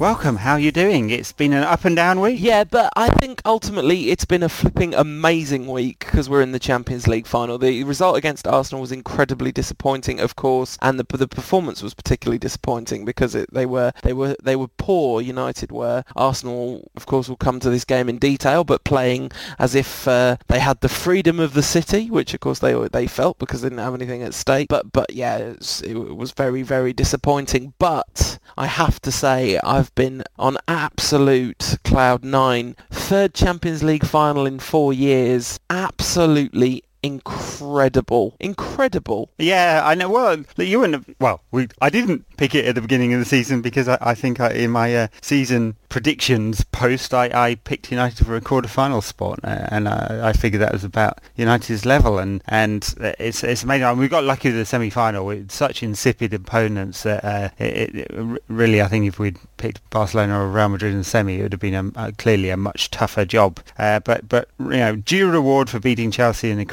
Welcome. How are you doing? It's been an up and down week. Yeah, but I think ultimately it's been a flipping amazing week because we're in the Champions League final. The result against Arsenal was incredibly disappointing, of course, and the the performance was particularly disappointing because it, they were they were they were poor. United were. Arsenal, of course, will come to this game in detail, but playing as if uh, they had the freedom of the city, which of course they they felt because they didn't have anything at stake. But but yeah, it was, it was very very disappointing. But I have to say I've been on absolute cloud nine. Third Champions League final in four years. Absolutely incredible, incredible. Yeah, I know. Well, you wouldn't. Have, well, we, I didn't pick it at the beginning of the season because I, I think I, in my uh, season predictions post, I, I picked United for a quarter-final spot, uh, and I, I figured that was about United's level, and and it's it's amazing. I mean, we got lucky with the semi-final with such insipid opponents that uh, it, it, really, I think if we'd picked Barcelona or Real Madrid in the semi, it would have been a, clearly a much tougher job. Uh, but but you know, due reward for beating Chelsea in the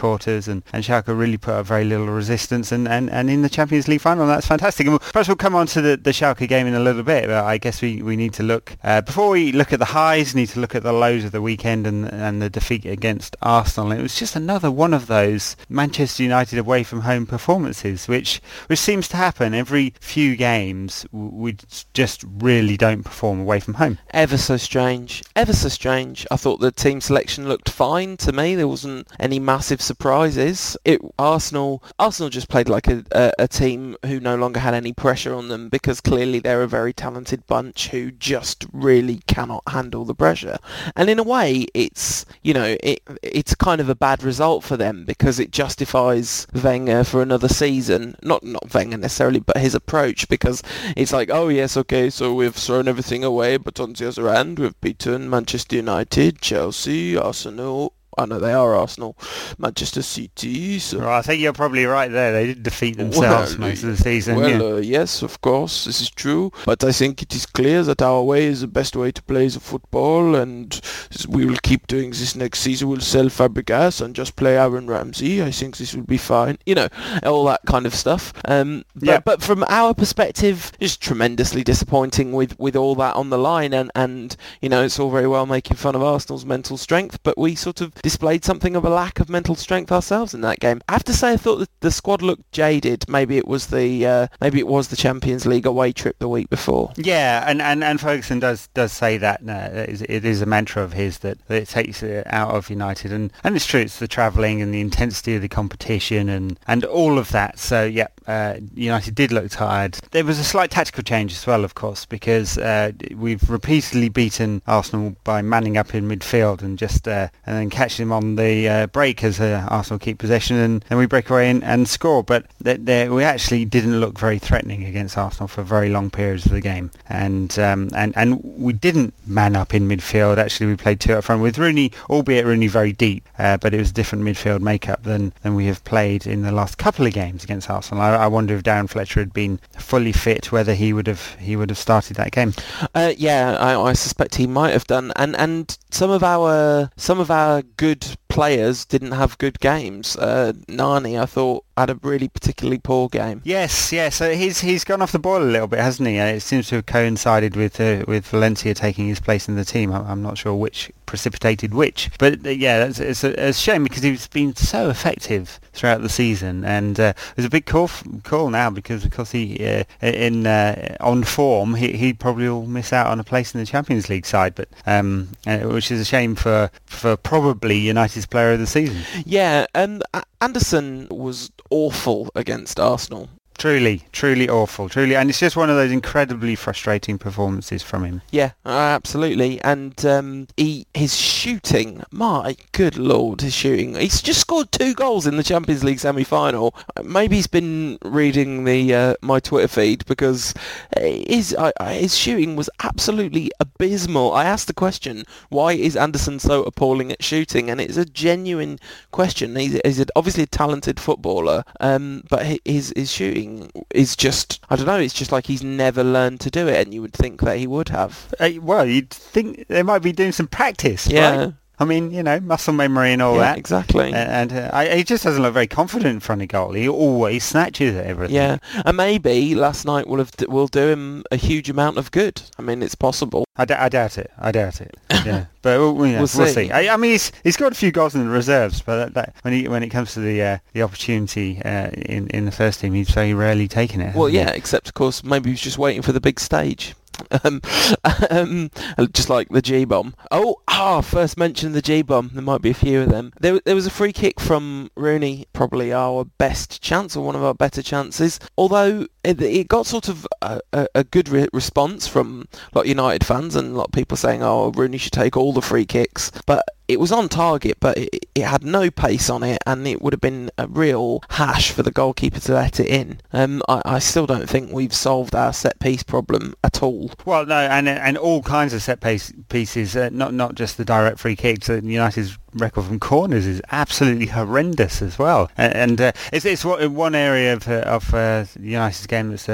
and and Schalke really put up very little resistance, and, and, and in the Champions League final, that's fantastic. And perhaps we'll come on to the, the Schalke game in a little bit, but I guess we, we need to look uh, before we look at the highs, need to look at the lows of the weekend and and the defeat against Arsenal. It was just another one of those Manchester United away from home performances, which which seems to happen every few games. We just really don't perform away from home. Ever so strange, ever so strange. I thought the team selection looked fine to me. There wasn't any massive surprises. It Arsenal Arsenal just played like a, a, a team who no longer had any pressure on them because clearly they're a very talented bunch who just really cannot handle the pressure. And in a way, it's you know it it's kind of a bad result for them because it justifies Wenger for another season. Not not Wenger necessarily, but his approach because it's like, oh yes, okay, so we've thrown everything away, but on the other hand, we've beaten Manchester United, Chelsea, Arsenal, I know they are Arsenal, Manchester City. So. Well, I think you're probably right there. They did defeat themselves well, most of the season. Well, yeah. uh, yes, of course, this is true. But I think it is clear that our way is the best way to play the football, and we will keep doing this next season. We'll sell Fabregas and just play Aaron Ramsey. I think this will be fine. You know, all that kind of stuff. Um, but, yeah. but from our perspective, it's tremendously disappointing with, with all that on the line, and, and you know, it's all very well making fun of Arsenal's mental strength, but we sort of displayed something of a lack of mental strength ourselves in that game. I have to say, I thought the, squad looked jaded. Maybe it was the uh, maybe it was the Champions League away trip the week before. Yeah, and, and, and Ferguson does does say that no, it, is, it is a mantra of his that, that it takes it out of United, and, and it's true. It's the travelling and the intensity of the competition and, and all of that. So yeah, uh, United did look tired. There was a slight tactical change as well, of course, because uh, we've repeatedly beaten Arsenal by manning up in midfield and just uh, and then catching him on the uh, break as uh, Arsenal keep possession and, and we break away and, and score. But th- th- we actually didn't look very threatening against Arsenal for very long periods of the game. And um, and and we didn't man up in midfield. Actually, we played two up front with Rooney, albeit Rooney very deep, uh, but it was a different midfield makeup than, than we have played in the last couple of games against Arsenal. I, I wonder if Darren Fletcher had been fully fit, whether he would have he would have started that game. Uh, yeah, I, I suspect he might have done. And and some of our some of our good good players didn't have good games. Uh, Nani, I thought, had a really particularly poor game. Yes, yes. So he's he's gone off the boil a little bit, hasn't he? it seems to have coincided with uh, with Valencia taking his place in the team. I'm not sure which precipitated which, but uh, yeah, it's, it's, a, it's, a, shame because he's been so effective throughout the season, and uh, there's a big call call now because because he uh, in uh, on form he he probably will miss out on a place in the Champions League side, but um, uh, which is a shame for for probably United's player of the season. Yeah, um, and Anderson was awful against Arsenal. Truly, truly awful, truly, and it's just one of those incredibly frustrating performances from him. Yeah, absolutely, and um, he his shooting, my good lord, his shooting. He's just scored two goals in the Champions League semi-final. Maybe he's been reading the uh, my Twitter feed because his uh, his shooting was absolutely abysmal. I asked the question, why is Anderson so appalling at shooting? And it's a genuine question. He's, he's obviously a talented footballer, um, but his his shooting is just I don't know. It's just like he's never learned to do it, and you would think that he would have. Uh, well, you'd think they might be doing some practice. Yeah. Right? I mean, you know, muscle memory and all Yeah, that. exactly. And, and uh, I, he just doesn't look very confident in front of goal. He always snatches at everything. Yeah, and maybe last night will have will do him a huge amount of good. I mean, it's possible. I, d- I doubt it. I doubt it. Yeah, but we'll, you know, We'll we'll, see. see. I, I mean, he's he's got a few goals in the reserves, but that, that, when he when it comes to the uh, the opportunity uh, in in the first team, he's very rarely taken it. Well, hasn't he? yeah, except of course maybe he's just waiting for the big stage. Um, um, just like the G bomb. Oh, ah, first mention the G bomb. There might be a few of them. There, there was a free kick from Rooney, probably our best chance or one of our better chances. Although it, it got sort of a, a, a good re- response from a lot of United fans and a lot of people saying, "Oh, Rooney should take all the free kicks," but it was on target, but it, it had no pace on it, and it would have been a real hash for the goalkeeper to let it in. Um, I, I still don't think we've solved our set piece problem at all. Well, no, and and all kinds of set piece, pieces, uh, not not just the direct free kicks. Uh, United's record from corners is absolutely horrendous as well, and, and uh, it's it's one area of uh, of uh, United's game that's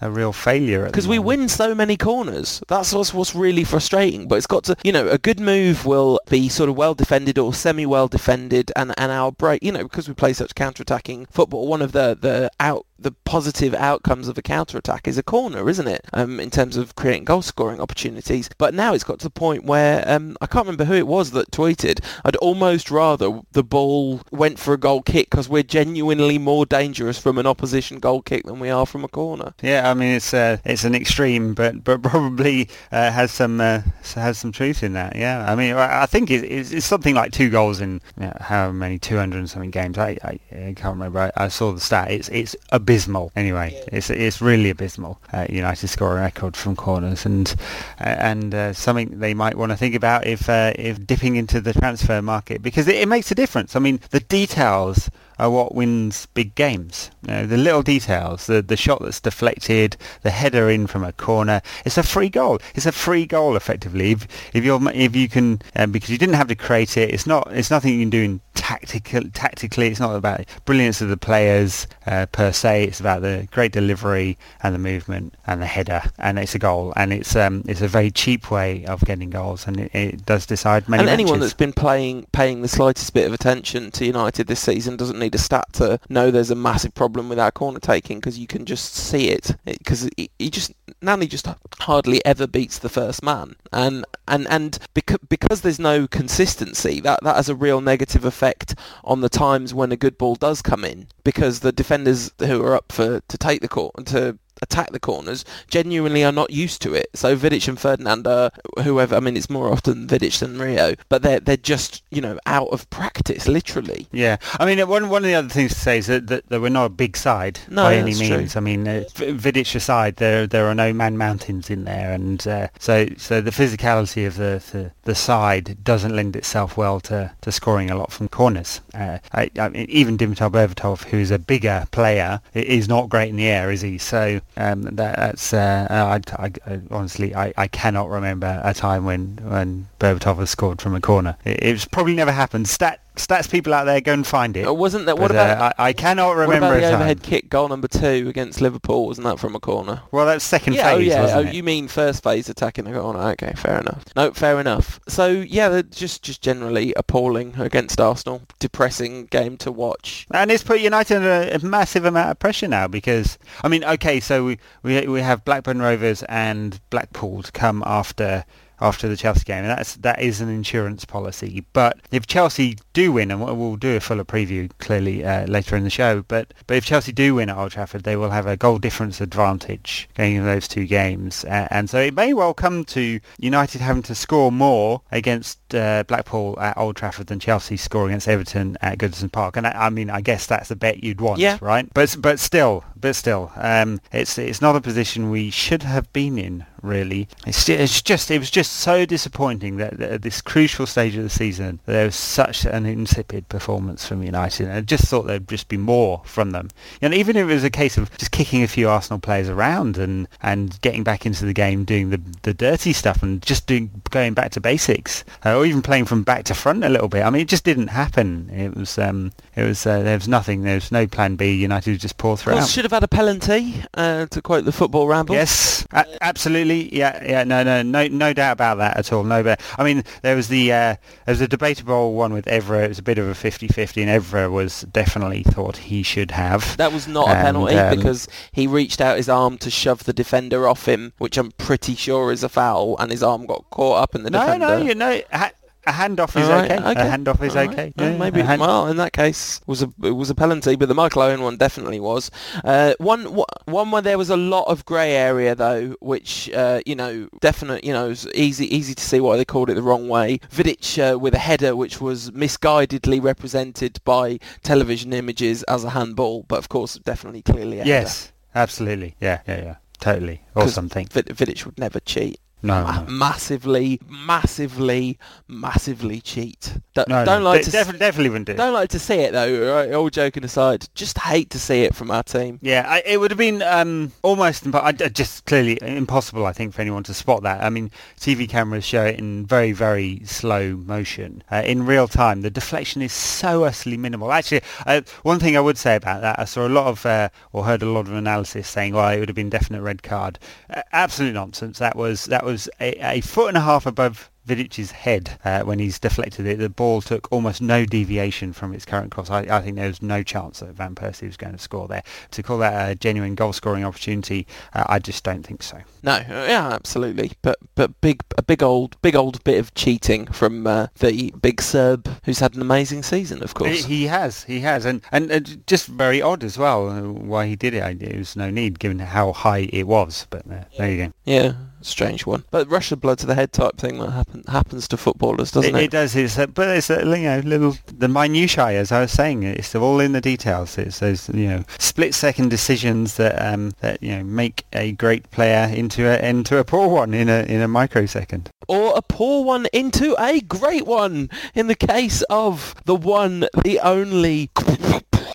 a, real failure. Because we win so many corners. That's what's, what's really frustrating. But it's got to, you know, a good move will be sort of well defended or semi-well defended, and, and our break, you know, because we play such counter-attacking football, one of the, the out the positive outcomes of a counter-attack is a corner, isn't it? Um, in terms of creating goal-scoring opportunities. But now it's got to the point where um, I can't remember who it was that tweeted. I'd almost rather the ball went for a goal kick because we're genuinely more dangerous from an opposition goal kick than we are from a corner. Yeah, I mean it's uh, it's an extreme, but but probably uh, has some uh, has some truth in that. Yeah, I mean I think it, it's, it's something like two goals in you know, how many two hundred and something games. I, I, I can't remember. I, I saw the stat. It's it's abysmal. Anyway, it's it's really abysmal. Uh, United score a record from corners, and uh, and uh, something they might want to think about if uh, if dipping into the transfer market because it, it makes a difference. I mean the details are what wins big games. You know, the little details, the the shot that's deflected, the header in from a corner. It's a free goal. It's a free goal effectively. If, if you're if you can um, because you didn't have to create it. It's not. It's nothing you can do in tactical tactically. It's not about brilliance of the players uh, per se. It's about the great delivery and the movement and the header, and it's a goal. And it's um it's a very cheap way of getting goals, and it, it does decide many and anyone matches. that's been playing, paying the slightest bit of attention to United this season doesn't need a stat to know there's a massive problem with our corner taking because you can just see it. Because he, just Nani just hardly ever beats the first man, and and and because because there's no consistency, that that has a real negative effect on the times when a good ball does come in because the defenders who are up for to take the court to attack the corners genuinely are not used to it. So Vidic and Ferdinand are whoever. I mean, it's more often Vidic than Rio, but they're they're just you know out of practice, literally. Yeah, I mean, one one of the other things to say is that, that, that we're not a big side No, by any that's true. means. I mean, uh, Vidic aside, there there are no man mountains in there, and uh, so so the physicality of the, the the side doesn't lend itself well to, to scoring a lot from corners. Uh, I, I mean, even Dimitar Berbatov, who's a bigger player, is not great in the air, is he? So um, that, that's uh, I, I, I honestly I, I cannot remember a time when when Berbatov has scored from a corner. It, it's probably never happened. Stat stats people out there go and find it. Uh, wasn't that? What But, about? uh, I, I cannot what remember about a the overhead kick goal number two against Liverpool? Wasn't that from a corner? Well, that's second yeah, oh phase, yeah. wasn't oh, it? you mean first phase attacking the corner? Okay, fair enough. No, fair enough. So yeah, just just generally appalling against Arsenal. Depressing game to watch. And it's put United under a, a massive amount of pressure now because I mean, okay, so we we we have Blackburn Rovers and Blackpool to come after after the Chelsea game, and that's that is an insurance policy. But if Chelsea do win, and we'll we'll do a fuller preview clearly uh, later in the show, but but if Chelsea do win at Old Trafford, they will have a goal difference advantage going into those two games, uh, and so it may well come to United having to score more against uh, Blackpool at Old Trafford than Chelsea score against Everton at Goodison Park. And I, I mean, I guess that's the bet you'd want, Yeah. right? But but still, but still, um, it's it's not a position we should have been in. Really, it's it's just it was just so disappointing that, that at this crucial stage of the season there was such an insipid performance from United. I just thought there'd just be more from them. And even if it was a case of just kicking a few Arsenal players around and, and getting back into the game, doing the the dirty stuff and just doing going back to basics, uh, or even playing from back to front a little bit. I mean, it just didn't happen. It was um, it was uh, there was nothing. There was no plan B. United just pour through. Well, have had a penalty, uh, to quote the football ramble. Yes, a- absolutely. Yeah, yeah. No, no, no, no doubt about that at all. No, but I mean, there was the uh, there was a debatable one with Evra. It was a bit of a 50-50, and Evra was definitely thought he should have. That was not a penalty um, because he reached out his arm to shove the defender off him, which I'm pretty sure is a foul, and his arm got caught up in the No, defender. no, you know, ha- a handoff is right, okay. A handoff is right. okay. Well, Yeah, maybe. hand- well, in that case, it was a it was a penalty, but the Michael Owen one definitely was. Uh, one one where there was a lot of grey area though, which uh, you know, definite, you know, easy easy to see why they called it the wrong way. Vidic uh, with a header, which was misguidedly represented by television images as a handball, but of course, definitely clearly a header. yes, absolutely. Yeah, yeah, yeah. Totally. or something. Vid- Vidic would never cheat. No, Ma- no. massively, massively, massively cheat. D- No, don't no, like de- to s- defi- definitely wouldn't do. it. Don't like to see it though. Right? All joking aside, just hate to see it from our team. Yeah, I, it would have been um, almost impo- I- I- just clearly impossible, I think, for anyone to spot that. I mean, TV cameras show it in very, very slow motion. Uh, in real time, the deflection is so utterly minimal. Actually, uh, one thing I would say about that, I saw a lot of, uh, or heard a lot of analysis saying, well, it would have been definite red card. Uh, absolute nonsense. That was that was a, a foot and a half above Vidic's head uh, when he's deflected it. The ball took almost no deviation from its current course. I, I think there was no chance that Van Persie was going to score there. To call that a genuine goal-scoring opportunity, uh, I just don't think so. No, uh, yeah, absolutely. But but big a big old big old bit of cheating from uh, the big Serb who's had an amazing season, of course. he has, he has, and, and uh, just very odd as well uh, why he did it. I, there was no need given how high it was, but uh, there you go. yeah, strange one. But Russian blood to the head type thing that happen, happens to footballers, doesn't It, it? it does, it's, uh, but it's uh, you know little the minutiae, as I was saying. It's all in the details. It's those you know split-second decisions that um, that you know make a great player into a into a poor one in a in a microsecond. or a poor one into a great one in the case of the one, the only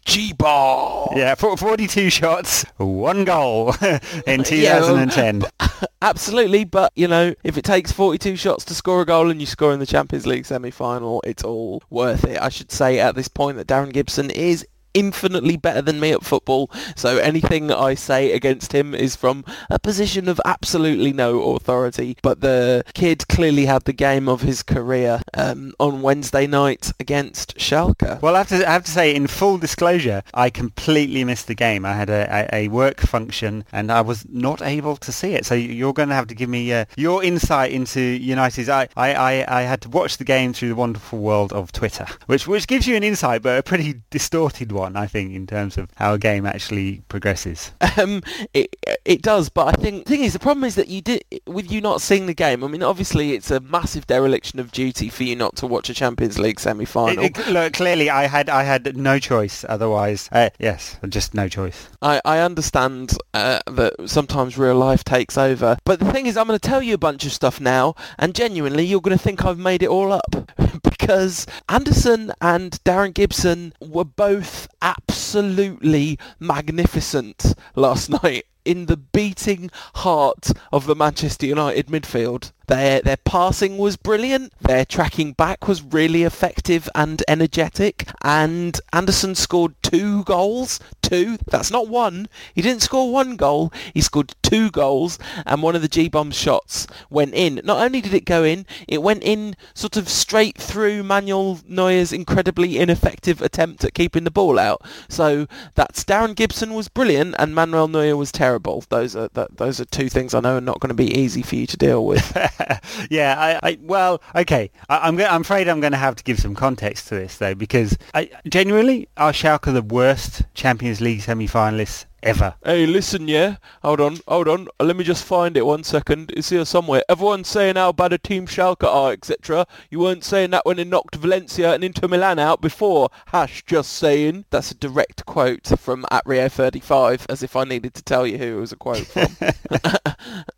G-Ball. Yeah, 42 shots, one goal in Yeah, well, 2010. Absolutely, but you know, if it takes 42 shots to score a goal and you score in the Champions League semi-final, it's all worth it. I should say at this point that Darren Gibson is infinitely better than me at football, so anything I say against him is from a position of absolutely no authority. But the kid clearly had the game of his career um, on Wednesday night against Schalke. Well, I have, to, I have to say, in full disclosure, I completely missed the game. I had a, a, a work function and I was not able to see it. So you're going to have to give me uh, your insight into United's. I, I, I, I had to watch the game through the wonderful world of Twitter, which which gives you an insight, but a pretty distorted one, I think, in terms of how a game actually progresses. Um, it it does, but I think the thing is the problem is that you did with you not seeing the game. I mean, obviously it's a massive dereliction of duty for you not to watch a Champions League semi-final. It- it- look, clearly, I had I had no choice. Otherwise, uh, yes, just no choice. I, I understand uh, that sometimes real life takes over, but the thing is, I'm going to tell you a bunch of stuff now, and genuinely, you're going to think I've made it all up because Anderson and Darren Gibson were both absolutely magnificent last night in the beating heart of the Manchester United midfield. Their their passing was brilliant. Their tracking back was really effective and energetic. And Anderson scored two goals. Two. That's not one. He didn't score one goal. He scored two goals. And one of the G-bomb shots went in. Not only did it go in, it went in sort of straight through Manuel Neuer's incredibly ineffective attempt at keeping the ball out. So that's Darren Gibson was brilliant and Manuel Neuer was terrible. Those are those are two things I know are not going to be easy for you to deal with. yeah, I, I well, okay. I, I'm go- I'm afraid I'm going to have to give some context to this though, because I, genuinely, are Schalke the worst Champions League semi-finalists ever? Hey, listen, yeah. Hold on, hold on. Let me just find it one second. It's here somewhere. Everyone's saying how bad a team Schalke are, etc. You weren't saying that when they knocked Valencia and Inter Milan out before. Hash, just saying. That's a direct quote from at Rio35, as if I needed to tell you who it was a quote from.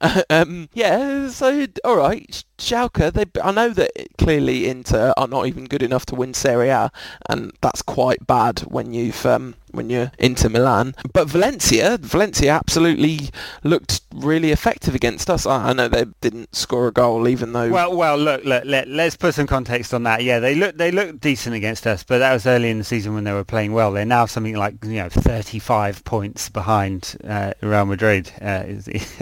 um, yeah, so, all right. Schalke, they, I know that clearly Inter are not even good enough to win Serie A, and that's quite bad when you've um, when you're Inter Milan. But Valencia Valencia, absolutely looked really effective against us. I, I know they didn't score a goal, even though. Well, well, look, look let, us put some context on that. Yeah, they look they looked decent against us, but that was early in the season when they were playing well. They're now something like you know 35 points behind uh, Real Madrid. Uh,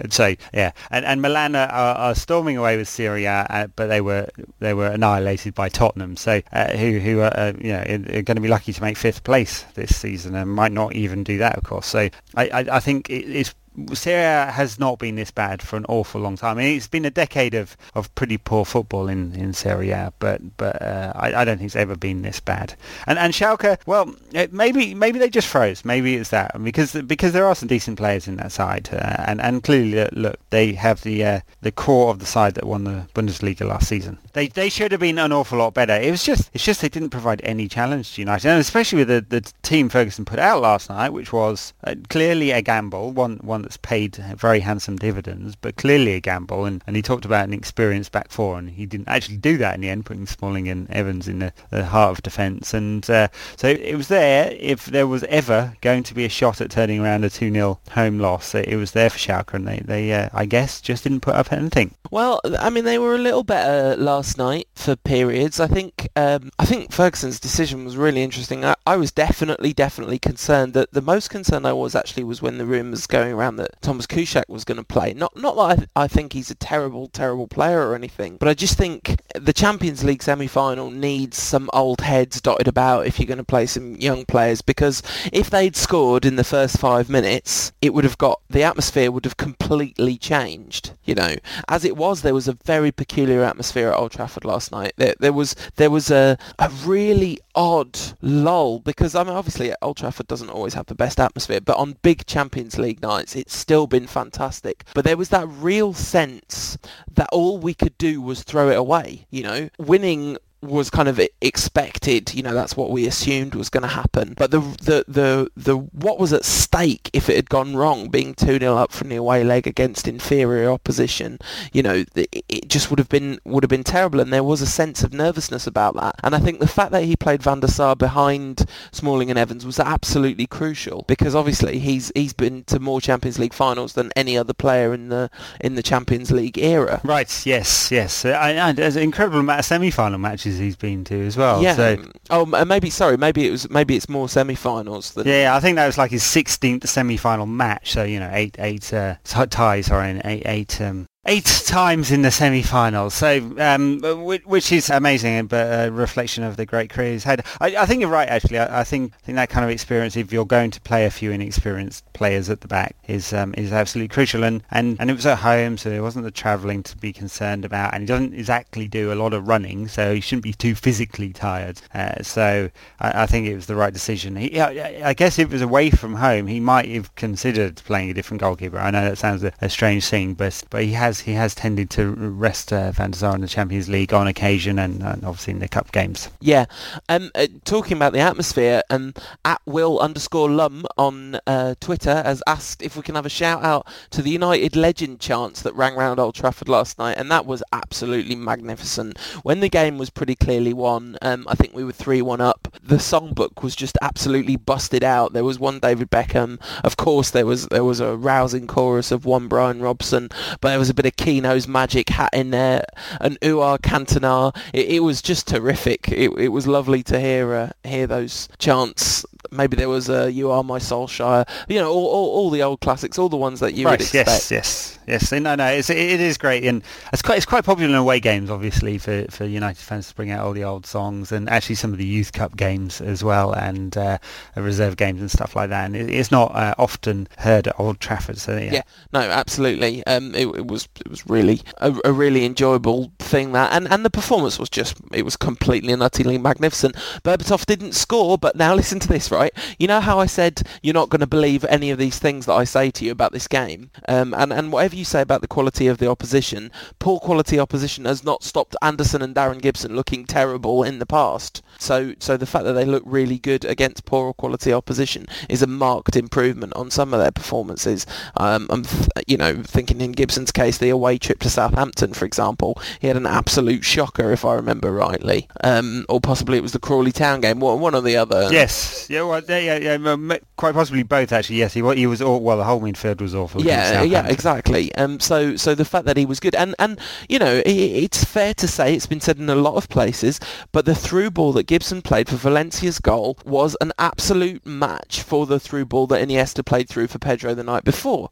so yeah, and, and Milan are, are storming away with Serie A, uh, but they were they were annihilated by Tottenham. So uh, who who are uh, you know are going to be lucky to make fifth place this season and might not even do that, of course. So I I, I think it, it's Serie A has not been this bad for an awful long time. I mean, it's been a decade of, of pretty poor football in, in Serie A, but but uh, I, I don't think it's ever been this bad. And and Schalke, well, it, maybe maybe they just froze. Maybe it's that because because there are some decent players in that side, uh, and and clearly look they have the uh, the core of the side that won the Bundesliga last season. They they should have been an awful lot better. It was just it's just they didn't provide any challenge to United, and especially with the, the team Ferguson put out last night, which was uh, clearly a gamble. One one one that's paid very handsome dividends, but clearly a gamble. And, and he talked about an experienced back four, and he didn't actually do that in the end, putting Smalling and Evans in the, the heart of defence. And uh, so it was there. If there was ever going to be a shot at turning around a 2-0 home loss, it, was there for Schalke, and they, they uh, I guess, just didn't put up anything. Well, I mean, they were a little better last night for periods. I think um, I think Ferguson's decision was really interesting. I, I was definitely, definitely concerned. That the most concerned I was actually was when the rumours going around that Thomas Kuszczak was going to play. Not not that I, th- I think he's a terrible, terrible player or anything, but I just think the Champions League semi-final needs some old heads dotted about if you're going to play some young players. Because if they'd scored in the first five minutes, it would have got the atmosphere would have completely changed. You know, as it was, there was a very peculiar atmosphere at Old Trafford last night. There, there was there was a a really odd lull because I mean obviously Old Trafford doesn't always have the best atmosphere, but on big Champions League nights it's still been fantastic. But there was that real sense that all we could do was throw it away. You know, winning was kind of expected. You know, that's what we assumed was going to happen. But the the the the what was at stake if it had gone wrong, being two 0 up from the away leg against inferior opposition, you know, it just would have been would have been terrible. And there was a sense of nervousness about that. And I think the fact that he played Van der Sar behind Smalling and Evans was absolutely crucial because obviously he's he's been to more Champions League finals than any other player in the in the Champions League era. Right. Yes. Yes. Uh, and there's an incredible amount of semi-final matches he's been to as well. Yeah. So, oh, maybe sorry, maybe it was maybe it's more semi-finals than. Yeah, I think that was like his 16th semi-final match. So you know, eight eight uh, ties, sorry, eight eight um, eight times in the semi-finals, so um, which is amazing, but a reflection of the great career he's had. I, I think you're right, actually. I, I, think I think that kind of experience, if you're going to play a few inexperienced players at the back, is um, is absolutely crucial. And, and, and it was at home, so there wasn't the travelling to be concerned about, and he doesn't exactly do a lot of running, so he shouldn't be too physically tired. Uh, so I, I, think it was the right decision. He, I, guess if it was away from home, he might have considered playing a different goalkeeper. I know that sounds a, a strange thing, but but he has has he has tended to rest uh, Van der Sar in the Champions League on occasion, and, and obviously in the cup games. Yeah, um, uh, talking about the atmosphere, um, at Will underscore Lum on uh, Twitter has asked if we can have a shout out to the United legend chants that rang round Old Trafford last night, and that was absolutely magnificent. When the game was pretty clearly won, um, I think we were three one up. The songbook was just absolutely busted out. There was one David Beckham, of course. There was there was a rousing chorus of one Brian Robson, but there was a bit of Keano's magic hat in there, and Ooh Aah Cantona. It, it, was just terrific. It, it was lovely to hear uh, hear those chants. Maybe there was a "You Are My Solskjaer," you know, all, all, all, the old classics, all the ones that you right, would expect. Yes, yes, yes. No, no, it's, it is great, and it's quite it's quite popular in away games, obviously, for, for United fans to bring out all the old songs, and actually some of the Youth Cup games as well, and uh, reserve games and stuff like that. And it, it's not uh, often heard at Old Trafford. So yeah, yeah no, absolutely. Um, it, it was it was really a, a, really enjoyable thing that, and and the performance was just it was completely and utterly magnificent. Berbatov didn't score, but now listen to this, right? You know how I said you're not going to believe any of these things that I say to you about this game, um, and and whatever you say about the quality of the opposition, poor quality opposition has not stopped Anderson and Darren Gibson looking terrible in the past. So so the fact that they look really good against poor quality opposition is a marked improvement on some of their performances. Um, I'm th- you know thinking in Gibson's case the away trip to Southampton, for example, he had an absolute shocker, if I remember rightly. Um, or possibly it was the Crawley Town game, one or the other. Yes, yeah, well, yeah, yeah, quite possibly both actually. Yes, he he was all, well. The whole midfield was awful. Yeah, yeah, exactly. Um, so so the fact that he was good, and and you know, it, it's fair to say it's been said in a lot of places, but the through ball that Gibson played for Valencia's goal was an absolute match for the through ball that Iniesta played through for Pedro the night before.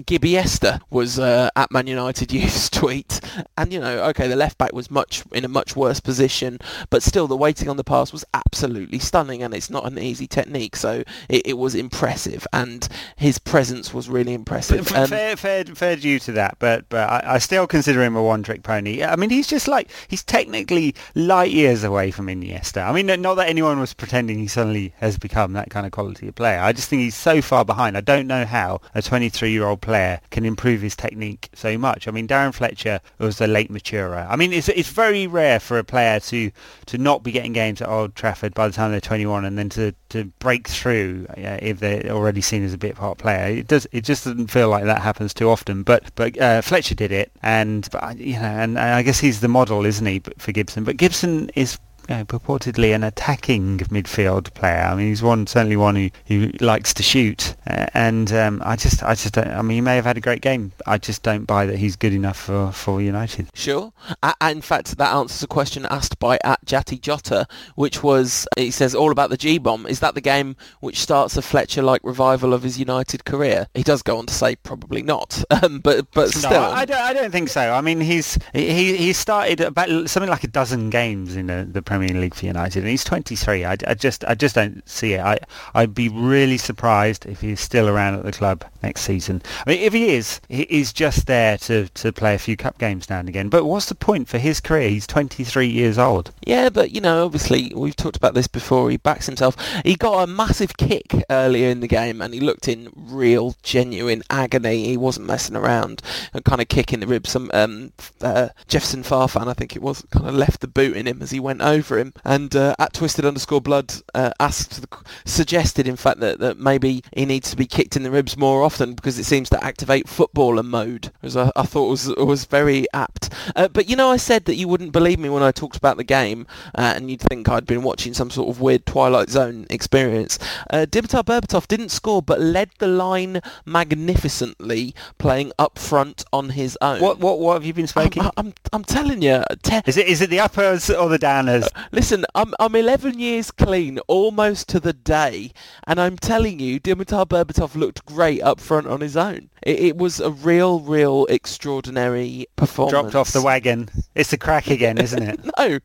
Gibbiesta was uh, at Man United Youth's tweet, and you know, okay, the left back was much in a much worse position, but still the waiting on the pass was absolutely stunning, and it's not an easy technique, so it, it was impressive, and his presence was really impressive. Um, fair, fair, fair due to that, but but I, I still consider him a one-trick pony. I mean, he's just like he's technically light years away from Iniesta. I mean, not that anyone was pretending he suddenly has become that kind of quality of player. I just think he's so far behind. I don't know how a 23-year-old player can improve his technique so much. I mean, Darren Fletcher was a late maturer. I mean, it's it's very rare for a player to to not be getting games at Old Trafford by the time they're 21 and then to, to break through if they're already seen as a bit part player. It does it just doesn't feel like that happens too often. But but uh, Fletcher did it, and but, you know, and I guess he's the model, isn't he, for Gibson? But Gibson is know, purportedly an attacking midfield player. I mean, he's one certainly one who, who likes to shoot, uh, and um, I just, I just, don't, I mean, he may have had a great game. I just don't buy that he's good enough for, for United. Sure. Uh, in fact, that answers a question asked by at Jati Jota, which was, he says all about the G bomb. Is that the game which starts a Fletcher-like revival of his United career? He does go on to say probably not, um, but but still, no, I don't, I don't think so. I mean, he's he he started about something like a dozen games in the, the Premier Premier League for United, and he's 23. I, I, just I just don't see it. I I'd be really surprised if he's still around at the club next season. I mean, if he is, he's just there to, to play a few cup games now and again. But what's the point for his career? He's 23 years old. Yeah, but you know, obviously we've talked about this before. He backs himself. He got a massive kick earlier in the game, and he looked in real, genuine agony. He wasn't messing around and kind of kicking the ribs. Some um, uh, Jefferson Farfan, I think it was, kind of left the boot in him as he went over for him. And uh, at Twisted underscore Blood uh, asked, suggested in fact that, that maybe he needs to be kicked in the ribs more often because it seems to activate footballer mode, as I, I thought was was very apt. Uh, but you know, I said that you wouldn't believe me when I talked about the game, uh, and you'd think I'd been watching some sort of weird Twilight Zone experience. Uh, Dimitar Berbatov didn't score, but led the line magnificently, playing up front on his own. What what what have you been speaking? I'm, I'm, I'm telling you. Te- is it is it the uppers or the downers? Listen, I'm I'm 11 years clean, almost to the day, and I'm telling you, Dimitar Berbatov looked great up front on his own. It, it was a real, real extraordinary performance. Dropped off the wagon. It's a crack again, isn't it? no,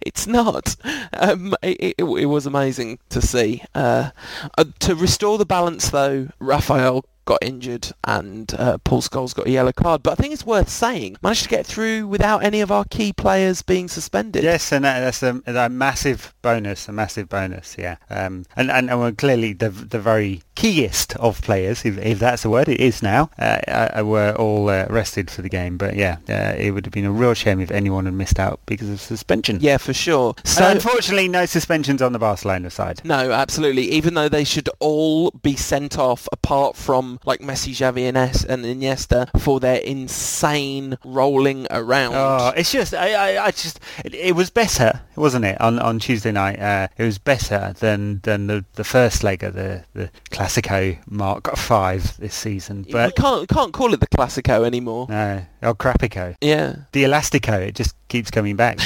it's not. Um, it, it, it, was amazing to see. Uh, uh, to restore the balance, though, Rafael got injured and uh, Paul Scholes got a yellow card. But I think it's worth saying, managed to get through without any of our key players being suspended. Yes, and that's a, a massive bonus, a massive bonus, yeah. Um, and, and, and clearly the, the very keyest of players, if, if that's the word, it is now, uh, uh, were all uh, rested for the game. But yeah, uh, it would have been a real shame if anyone had missed out because of suspension. Yeah, for sure. So and unfortunately, no suspensions on the Barcelona side. No, absolutely. Even though they should all be sent off, apart from like Messi, Xavi, and, and Iniesta, for their insane rolling around. Oh, it's just, I, I, I just, it, it, was better, wasn't it, on, on Tuesday night? Uh, it was better than than the, the first leg of the the Classico Mark Five this season. But we can't can't call it the Classico anymore. No, El Crapico. Yeah, the Elastico. It just keeps coming back.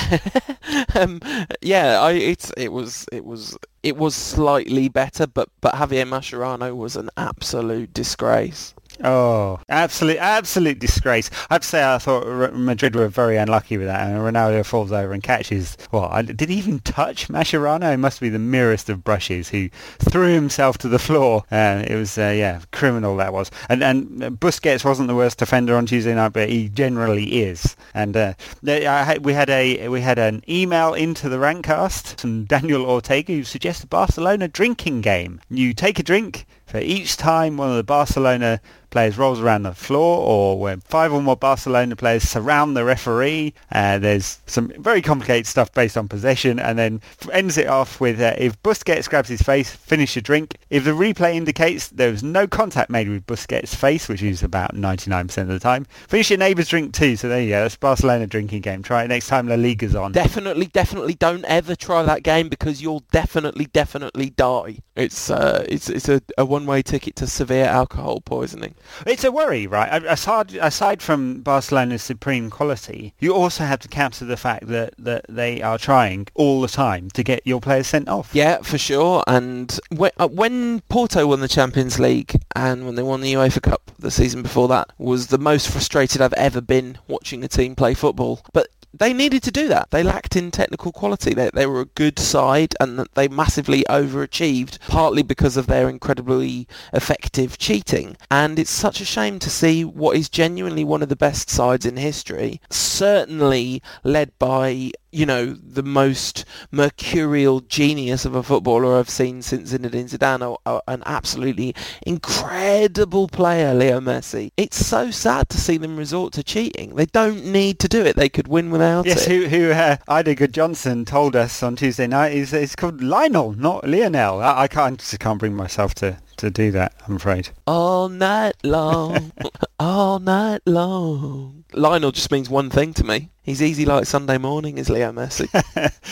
um, yeah, I, it's it was it was it was slightly better, but but Javier Mascherano was an absolute disgrace. Oh, absolute, absolute disgrace. I have to say, I thought Madrid were very unlucky with that. And Ronaldo falls over and catches. Well, did he even touch Mascherano? It must be the merest of brushes who threw himself to the floor. Uh, it was, uh, yeah, criminal that was. And and Busquets wasn't the worst defender on Tuesday night, but he generally is. And uh, we had a we had an email into the Rantcast from Daniel Ortega who suggested Barcelona drinking game. You take a drink for each time one of the Barcelona players rolls around the floor or when five or more Barcelona players surround the referee. Uh, there's some very complicated stuff based on possession and then ends it off with uh, if Busquets grabs his face, finish your drink. If the replay indicates there was no contact made with Busquets' face, which is about 99% of the time, finish your neighbour's drink too. So there you go. That's Barcelona drinking game. Try it next time La Liga's on. Definitely, definitely don't ever try that game because you'll definitely, definitely die. It's uh, it's it's a, a one-way ticket to severe alcohol poisoning. It's a worry, right? Aside aside from Barcelona's supreme quality, you also have to counter the fact that that they are trying all the time to get your players sent off. Yeah, for sure. And when, uh, when Porto won the Champions League and when they won the UEFA Cup the season before that, was the most frustrated I've ever been watching a team play football. But they needed to do that. They lacked in technical quality. They, they were a good side and they massively overachieved, partly because of their incredibly effective cheating. And it's such a shame to see what is genuinely one of the best sides in history, certainly led by you know, the most mercurial genius of a footballer I've seen since Zinedine Zidane, or, an absolutely incredible player, Leo Messi. It's so sad to see them resort to cheating. They don't need to do it. They could win without yes, it. Yes, who, who uh, Ida Johnson told us on Tuesday night is it's called Lionel, not Lionel. I, I can't just can't bring myself to to do that, I'm afraid. All night long, all night long. Lionel just means one thing to me. He's easy like Sunday morning, is Leo Messi.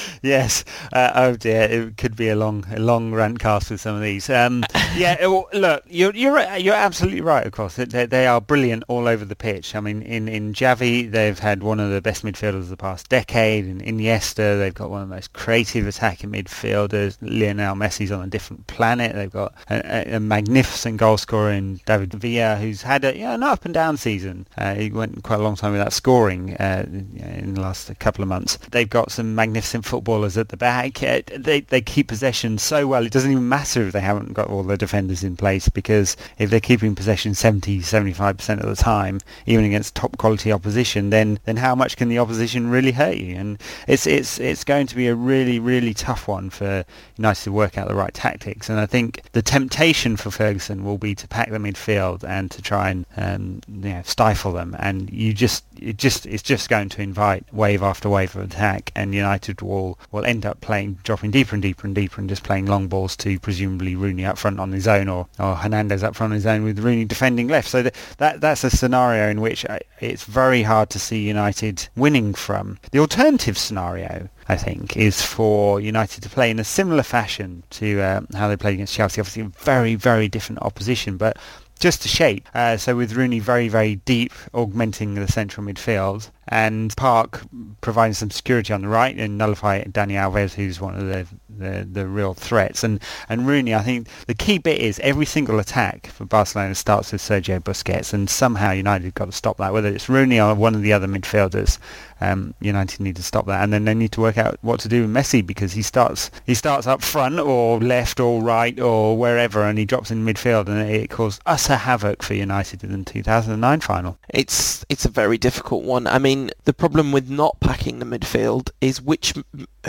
yes. Uh, oh dear, it could be a long, a long rant cast with some of these. Um, yeah. Well, look, you're you're you're absolutely right. Of course, they, they are brilliant all over the pitch. I mean, in in Xavi, they've had one of the best midfielders of the past decade. In Iniesta, they've got one of the most creative attacking midfielders. Lionel Messi's on a different planet. They've got a, a magnificent goal scorer in David Villa, who's had a, you know, an up and down season. Uh, he went quite a long time without scoring. Uh, in the last couple of months. They've got some magnificent footballers at the back. Uh, they they keep possession so well. It doesn't even matter if they haven't got all the defenders in place because if they're keeping possession 70, 75% of the time, even against top quality opposition, then then how much can the opposition really hurt you? And it's it's it's going to be a really really tough one for United to work out the right tactics. And I think the temptation for Ferguson will be to pack the midfield and to try and um, you know, stifle them. And you just it just it's just going to invite wave after wave of attack, and United will will end up playing dropping deeper and deeper and deeper, and just playing long balls to presumably Rooney up front on his own, or, or Hernandez up front on his own with Rooney defending left. So that that's a scenario in which uh, it's very hard to see United winning from. The alternative scenario I think, is for United to play in a similar fashion to uh, how they played against Chelsea. Obviously, very, very different opposition, but just a shape. Uh, so with Rooney very, very deep, augmenting the central midfield, and Park providing some security on the right and nullify Dani Alves, who's one of the, the, the real threats. And, and Rooney, I think the key bit is every single attack for Barcelona starts with Sergio Busquets, and somehow United got to stop that, whether it's Rooney or one of the other midfielders. Um, United need to stop that, and then they need to work out what to do with Messi because he starts he starts up front or left or right or wherever, and he drops in midfield, and it caused utter havoc for United in the 2009 final. It's it's a very difficult one. I mean, the problem with not packing the midfield is which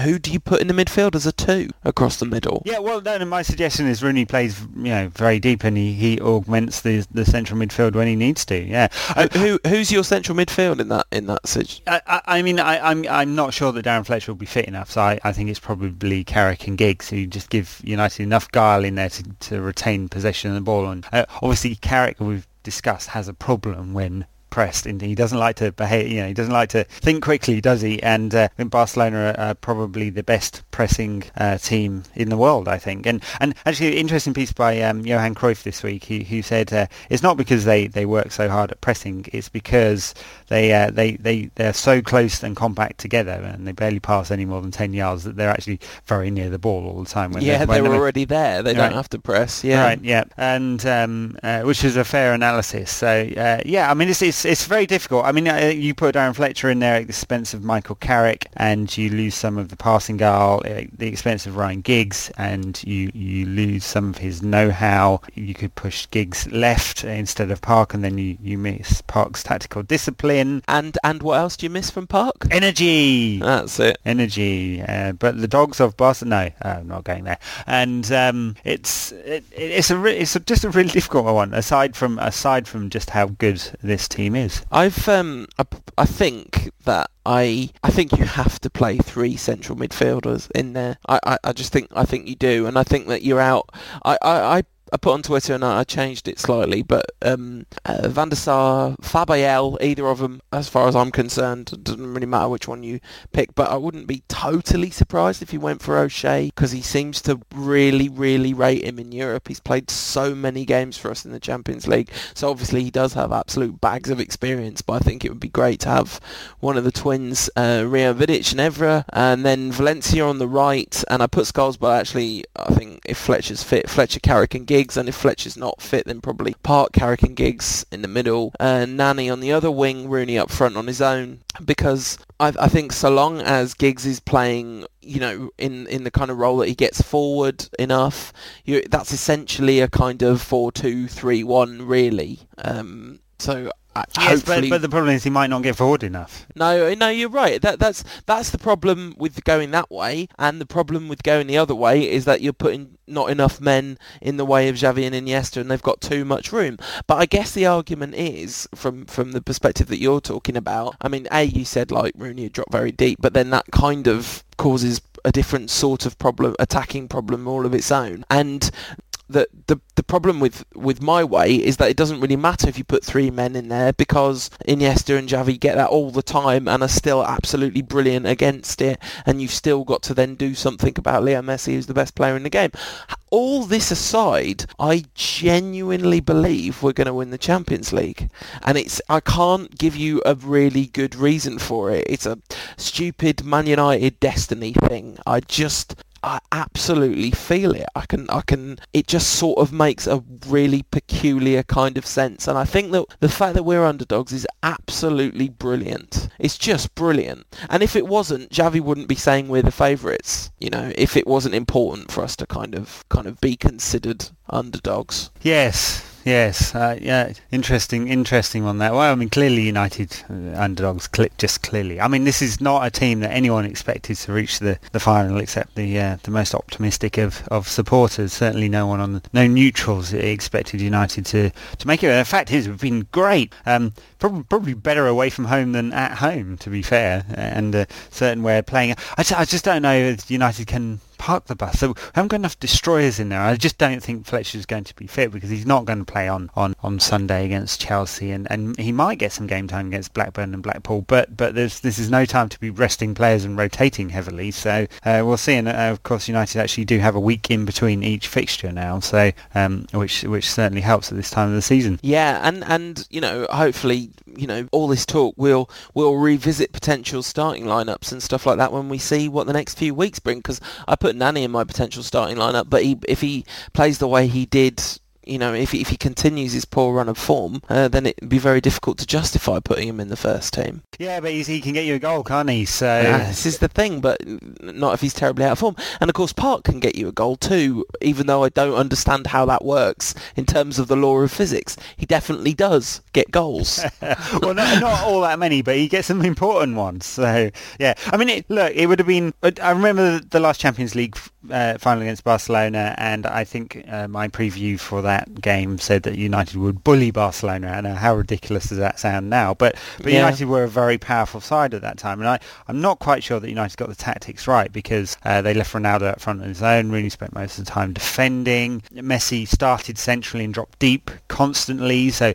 who do you put in the midfield as a two across the middle? Yeah, well, no, my suggestion is Rooney plays you know very deep and he, he augments the the central midfield when he needs to. Yeah, who who's your central midfield in that in that situation? I, I mean, I, I'm I'm not sure that Darren Fletcher will be fit enough, so I, I think it's probably Carrick and Giggs who just give United enough guile in there to, to retain possession of the ball. And uh, obviously Carrick, we've discussed, has a problem when pressed. And he doesn't like to behave. You know, he doesn't like to think quickly, does he? And uh, Barcelona are, are, probably the best pressing uh, team in the world, I think. And and actually, interesting piece by um, Johan Cruyff this week, who, who said uh, it's not because they, they work so hard at pressing, it's because they uh, they they they're so close and compact together, and they barely pass any more than ten yards that they're actually very near the ball all the time. When yeah, they're, they're already there. They right. don't have to press. Yeah, right. Yeah, and um, uh, which is a fair analysis. So uh, yeah, I mean it's, it's it's very difficult. I mean uh, you put Darren Fletcher in there at the expense of Michael Carrick, and you lose some of the passing guile. at the expense of Ryan Giggs, and you you lose some of his know-how. You could push Giggs left instead of Park, and then you, you miss Park's tactical discipline. And and what else do you miss from Park? Energy. That's it. Energy. Uh, but the dogs of Barcelona. No, I'm not going there. And um, it's it, it's a re- it's a, just a really difficult one. Aside from aside from just how good this team is. I've um I, I think that I I think you have to play three central midfielders in there. I, I, I just think I think you do, and I think that you're out. I, I, I I put on Twitter and I changed it slightly, but um, uh, Van der Sar, Fabiel, either of them, as far as I'm concerned, it doesn't really matter which one you pick. But I wouldn't be totally surprised if he went for O'Shea because he seems to really, really rate him in Europe. He's played so many games for us in the Champions League, so obviously he does have absolute bags of experience. But I think it would be great to have one of the twins, uh, Rio Vidic and Evra, and then Valencia on the right. And I put Scholes, but actually I think if Fletcher's fit, Fletcher, Carrick and Giggs, and if Fletcher's not fit, then probably Park, Carrick and Giggs in the middle, and Nani on the other wing, Rooney up front on his own. Because I, I think so long as Giggs is playing you know, in, in the kind of role that he gets forward enough, you, that's essentially a kind of four-two-three-one, really. Um, so Uh, yes, but, but, the problem is he might not get forward enough. No, uh, no, you're right. That that's that's the problem with going that way, and the problem with going the other way is that you're putting not enough men in the way of Xavi and Iniesta, and they've got too much room. But I guess the argument is from from the perspective that you're talking about. I mean, a you said like Rooney had dropped very deep, but then that kind of causes a different sort of problem, attacking problem all of its own, and the, the the problem with, with my way is that it doesn't really matter if you put three men in there because Iniesta and Xavi get that all the time and are still absolutely brilliant against it and you've still got to then do something about Leo Messi who's the best player in the game. All this aside, I genuinely believe we're going to win the Champions League and it's I can't give you a really good reason for it. It's a stupid Man United destiny thing. I just I absolutely feel it. I can, I can. It just sort of makes a really peculiar kind of sense, and I think that the fact that we're underdogs is absolutely brilliant. It's just brilliant. And if it wasn't, Javi wouldn't be saying we're the favourites. You know, if it wasn't important for us to kind of, kind of be considered underdogs. Yes, Yes, uh, yeah, interesting, interesting on that. Well, I mean, clearly United uh, underdogs, cl- just clearly. I mean, this is not a team that anyone expected to reach the, the final, except the uh, the most optimistic of, of supporters. Certainly, no one on the, no neutrals expected United to, to make it. The fact is, we've been great. Um, probably probably better away from home than at home, to be fair, and a certain way of playing. I, I just don't know if United can park the bus. So we haven't got enough destroyers in there. I just don't think Fletcher's going to be fit because he's not going to play on, on, on Sunday against Chelsea and, and he might get some game time against Blackburn and Blackpool. But but this is no time to be resting players and rotating heavily. So uh, we'll see. And uh, of course United actually do have a week in between each fixture now, so um, which which certainly helps at this time of the season. Yeah, and and you know hopefully you know all this talk we'll we'll revisit potential starting lineups and stuff like that when we see what the next few weeks bring because I put Nani in my potential starting lineup but he, if he plays the way he did you know, if if he continues his poor run of form, uh, then it'd be very difficult to justify putting him in the first team. Yeah, but he can get you a goal, can't he? So uh, this is the thing, but not if he's terribly out of form. And of course, Park can get you a goal too, even though I don't understand how that works in terms of the law of physics. He definitely does get goals. well, not, not, all that many, but he gets some important ones. So yeah, I mean, it, look, it would have been. I remember the last Champions League uh, final against Barcelona, and I think uh, my preview for that that game said that United would bully Barcelona. And how ridiculous does that sound now? But but yeah. United were a very powerful side at that time, and I I'm not quite sure that United got the tactics right because uh, they left Ronaldo up front on his own. Really spent most of the time defending. Messi started centrally and dropped deep constantly. So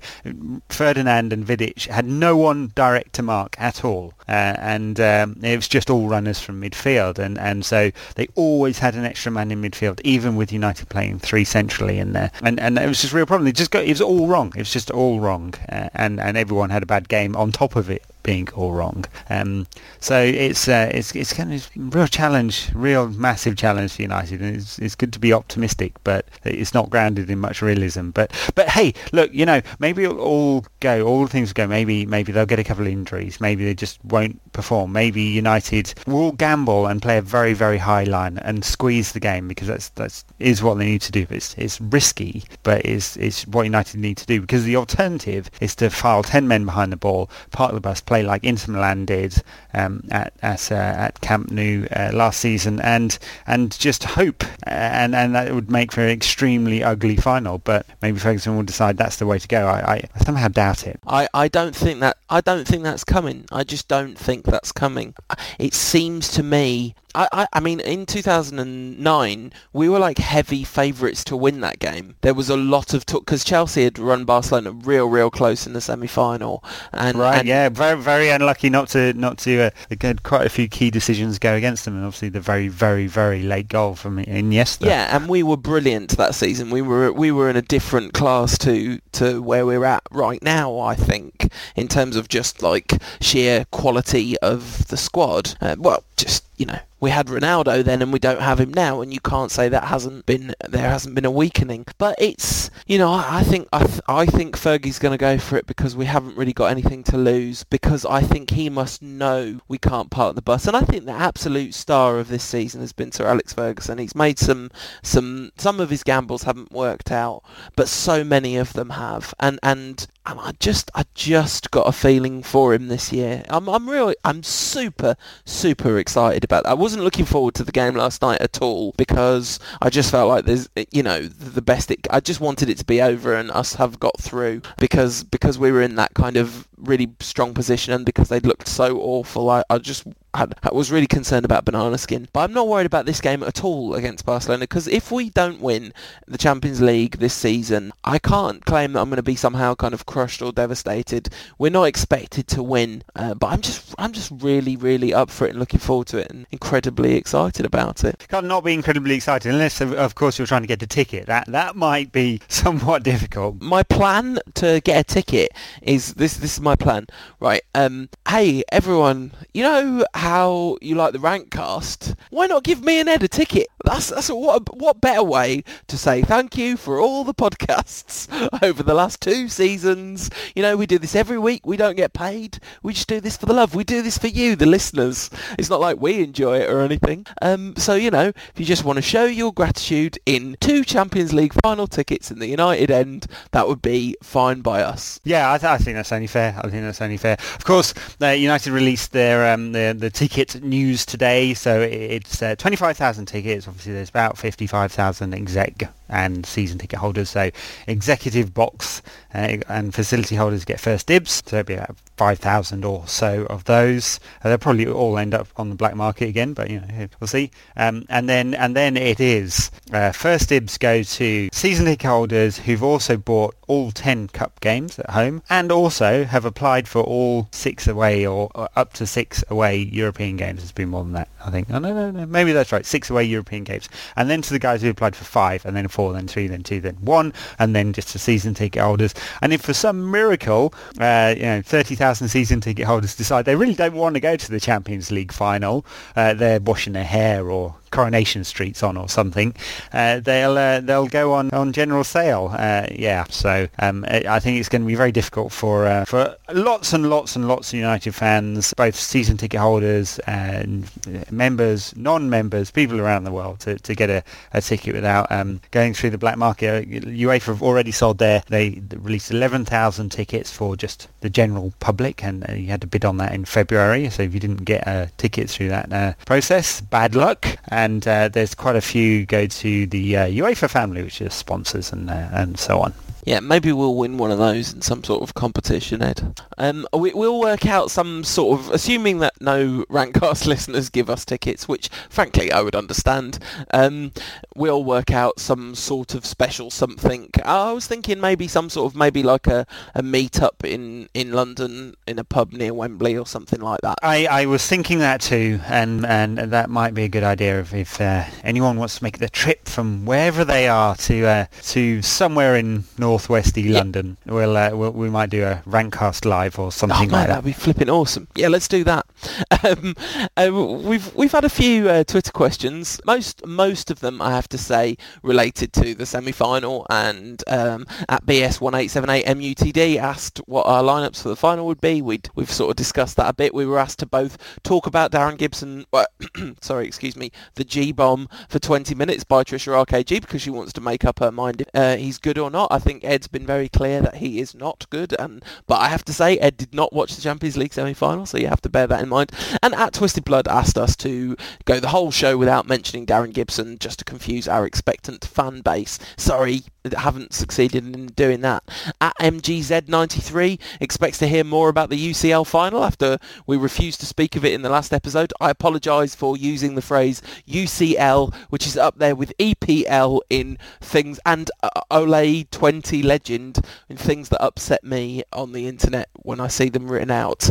Ferdinand and Vidic had no one direct to mark at all, uh, and um, it was just all runners from midfield, and and so they always had an extra man in midfield, even with United playing three centrally in there, and and it was just real problem. It just got, it was all wrong. It was just all wrong, uh, and and everyone had a bad game on top of it being all wrong. Um, so it's uh, it's it's kind of a real challenge, real massive challenge for United, and it's, it's good to be optimistic, but it's not grounded in much realism. But but hey, look, you know, maybe it'll all go, all things go. Maybe maybe they'll get a couple of injuries. Maybe they just won't perform. Maybe United will gamble and play a very very high line and squeeze the game because that's that's is what they need to do. It's it's risky, but it's it's what United need to do because the alternative is to file ten men behind the ball, park the bus, play like Inter Milan did um, at at, uh, at Camp Nou uh, last season, and and just hope, and and that would make for an extremely ugly final. But maybe Ferguson will decide that's the way to go. I, I somehow doubt it. I, I don't think that I don't think that's coming. I just don't think that's coming. It seems to me I, I, I mean, in 2009, we were like heavy favourites to win that game. There was a lot of talk because Chelsea had run Barcelona real, real close in the semi-final. And right, and yeah, very, very unlucky not to not to uh, get quite a few key decisions go against them, and obviously the very, very, very late goal from Iniesta. Yeah, and we were brilliant that season. We were we were in a different class to to where we're at right now. I think in terms of just like sheer quality of the squad. Uh, well, just you know we had Ronaldo then and we don't have him now and you can't say that hasn't been there hasn't been a weakening. But it's you know I, think I, th- I think Fergie's going to go for it because we haven't really got anything to lose because I think he must know we can't park the bus. And I think the absolute star of this season has been Sir Alex Ferguson. He's made some some some of his gambles haven't worked out but so many of them have. And and I just I just got a feeling for him this year. I'm I'm really I'm super super excited about that. I wasn't looking forward to the game last night at all because I just felt like there's you know the best it, I just wanted it to be over and us have got through because because we were in that kind of really strong position and because they'd looked so awful I, I just had, I was really concerned about Banana Skin. But I'm not worried about this game at all against Barcelona because if we don't win the Champions League this season, I can't claim that I'm going to be somehow kind of crushed or devastated. We're not expected to win, uh, but I'm just I'm just really really up for it and looking forward to it and incredibly excited about it. Can't not be incredibly excited unless of course you're trying to get a ticket. That that might be somewhat difficult. My plan to get a ticket is this this is my plan. Right. Um hey everyone, you know how you like the Rantcast, why not give me and Ed a ticket? That's that's a, what what better way to say thank you for all the podcasts over the last two seasons. You know, we do this every week. We don't get paid. We just do this for the love. We do this for you, the listeners. It's not like we enjoy it or anything. Um, so you know, if you just want to show your gratitude in two Champions League final tickets in the United end, that would be fine by us. Yeah, I, th- I think that's only fair. I think that's only fair. Of course, uh, United released their um, the the ticket news today, so it's uh, twenty five thousand tickets. Obviously there's about 55,000 exec and season ticket holders. So executive box uh, and facility holders get first dibs. So it'll be about 5,000 or so of those. Uh, they'll probably all end up on the black market again, but you know we'll see. Um, and then and then it is uh, first dibs go to season ticket holders who've also bought all 10 cup games at home and also have applied for all six away or, or up to six away European games. It's been more than that, I think. Oh no, no, no, maybe that's right. Six away European games, and then to the guys who applied for five, and then four, then three, then two, then one, and then just to season ticket holders. And if for some miracle, uh, you know, 30,000 season ticket holders decide they really don't want to go to the Champions League final, uh, they're washing their hair or Coronation Street's on or something, uh, they'll uh, they'll go on, on general sale. Uh, yeah, so um, I think it's going to be very difficult for uh, for lots and lots and lots of United fans, both season ticket holders and members, non-members, people around the world, to, to get a, a ticket without um, going through the black market. UEFA have already sold their they released 11,000 tickets for just the general public, and uh, you had to bid on that in February. So if you didn't get a ticket through that uh, process, bad luck and uh, there's quite a few go to the uh, UEFA family, which is sponsors and uh, and so on. Yeah, maybe we'll win one of those in some sort of competition, Ed. Um, we, will work out some sort of, assuming that no Rantcast listeners give us tickets, which frankly I would understand. Um, we'll work out some sort of special something. I was thinking maybe some sort of maybe like a, a meet-up in, in London in a pub near Wembley or something like that. I, I was thinking that too, and and that might be a good idea if, if uh, anyone wants to make the trip from wherever they are to uh, to somewhere in North northwest yeah. London. We'll, uh, we'll, we might do a Rantcast live or something oh, man, like that. That'd be flipping awesome. Yeah, let's do that. Um, uh, we've we've had a few uh, Twitter questions. Most most of them, I have to say, related to the semi-final. And um, at BS1878 MUTD asked what our lineups for the final would be. We'd we've sort of discussed that a bit. We were asked to both talk about Darren Gibson. Well, sorry, excuse me, the G bomb for 20 minutes by Trisha RKG because she wants to make up her mind if uh, he's good or not. I think Ed's been very clear that he is not good, and but I have to say Ed did not watch the Champions League semi-final, so you have to bear that in mind. And at Twisted Blood asked us to go the whole show without mentioning Darren Gibson just to confuse our expectant fan base. Sorry, haven't succeeded in doing that. At MGZ93 expects to hear more about the UCL final after we refused to speak of it in the last episode. I apologise for using the phrase UCL, which is up there with EPL in things and uh, Ole 20 legend in things that upset me on the internet when I see them written out.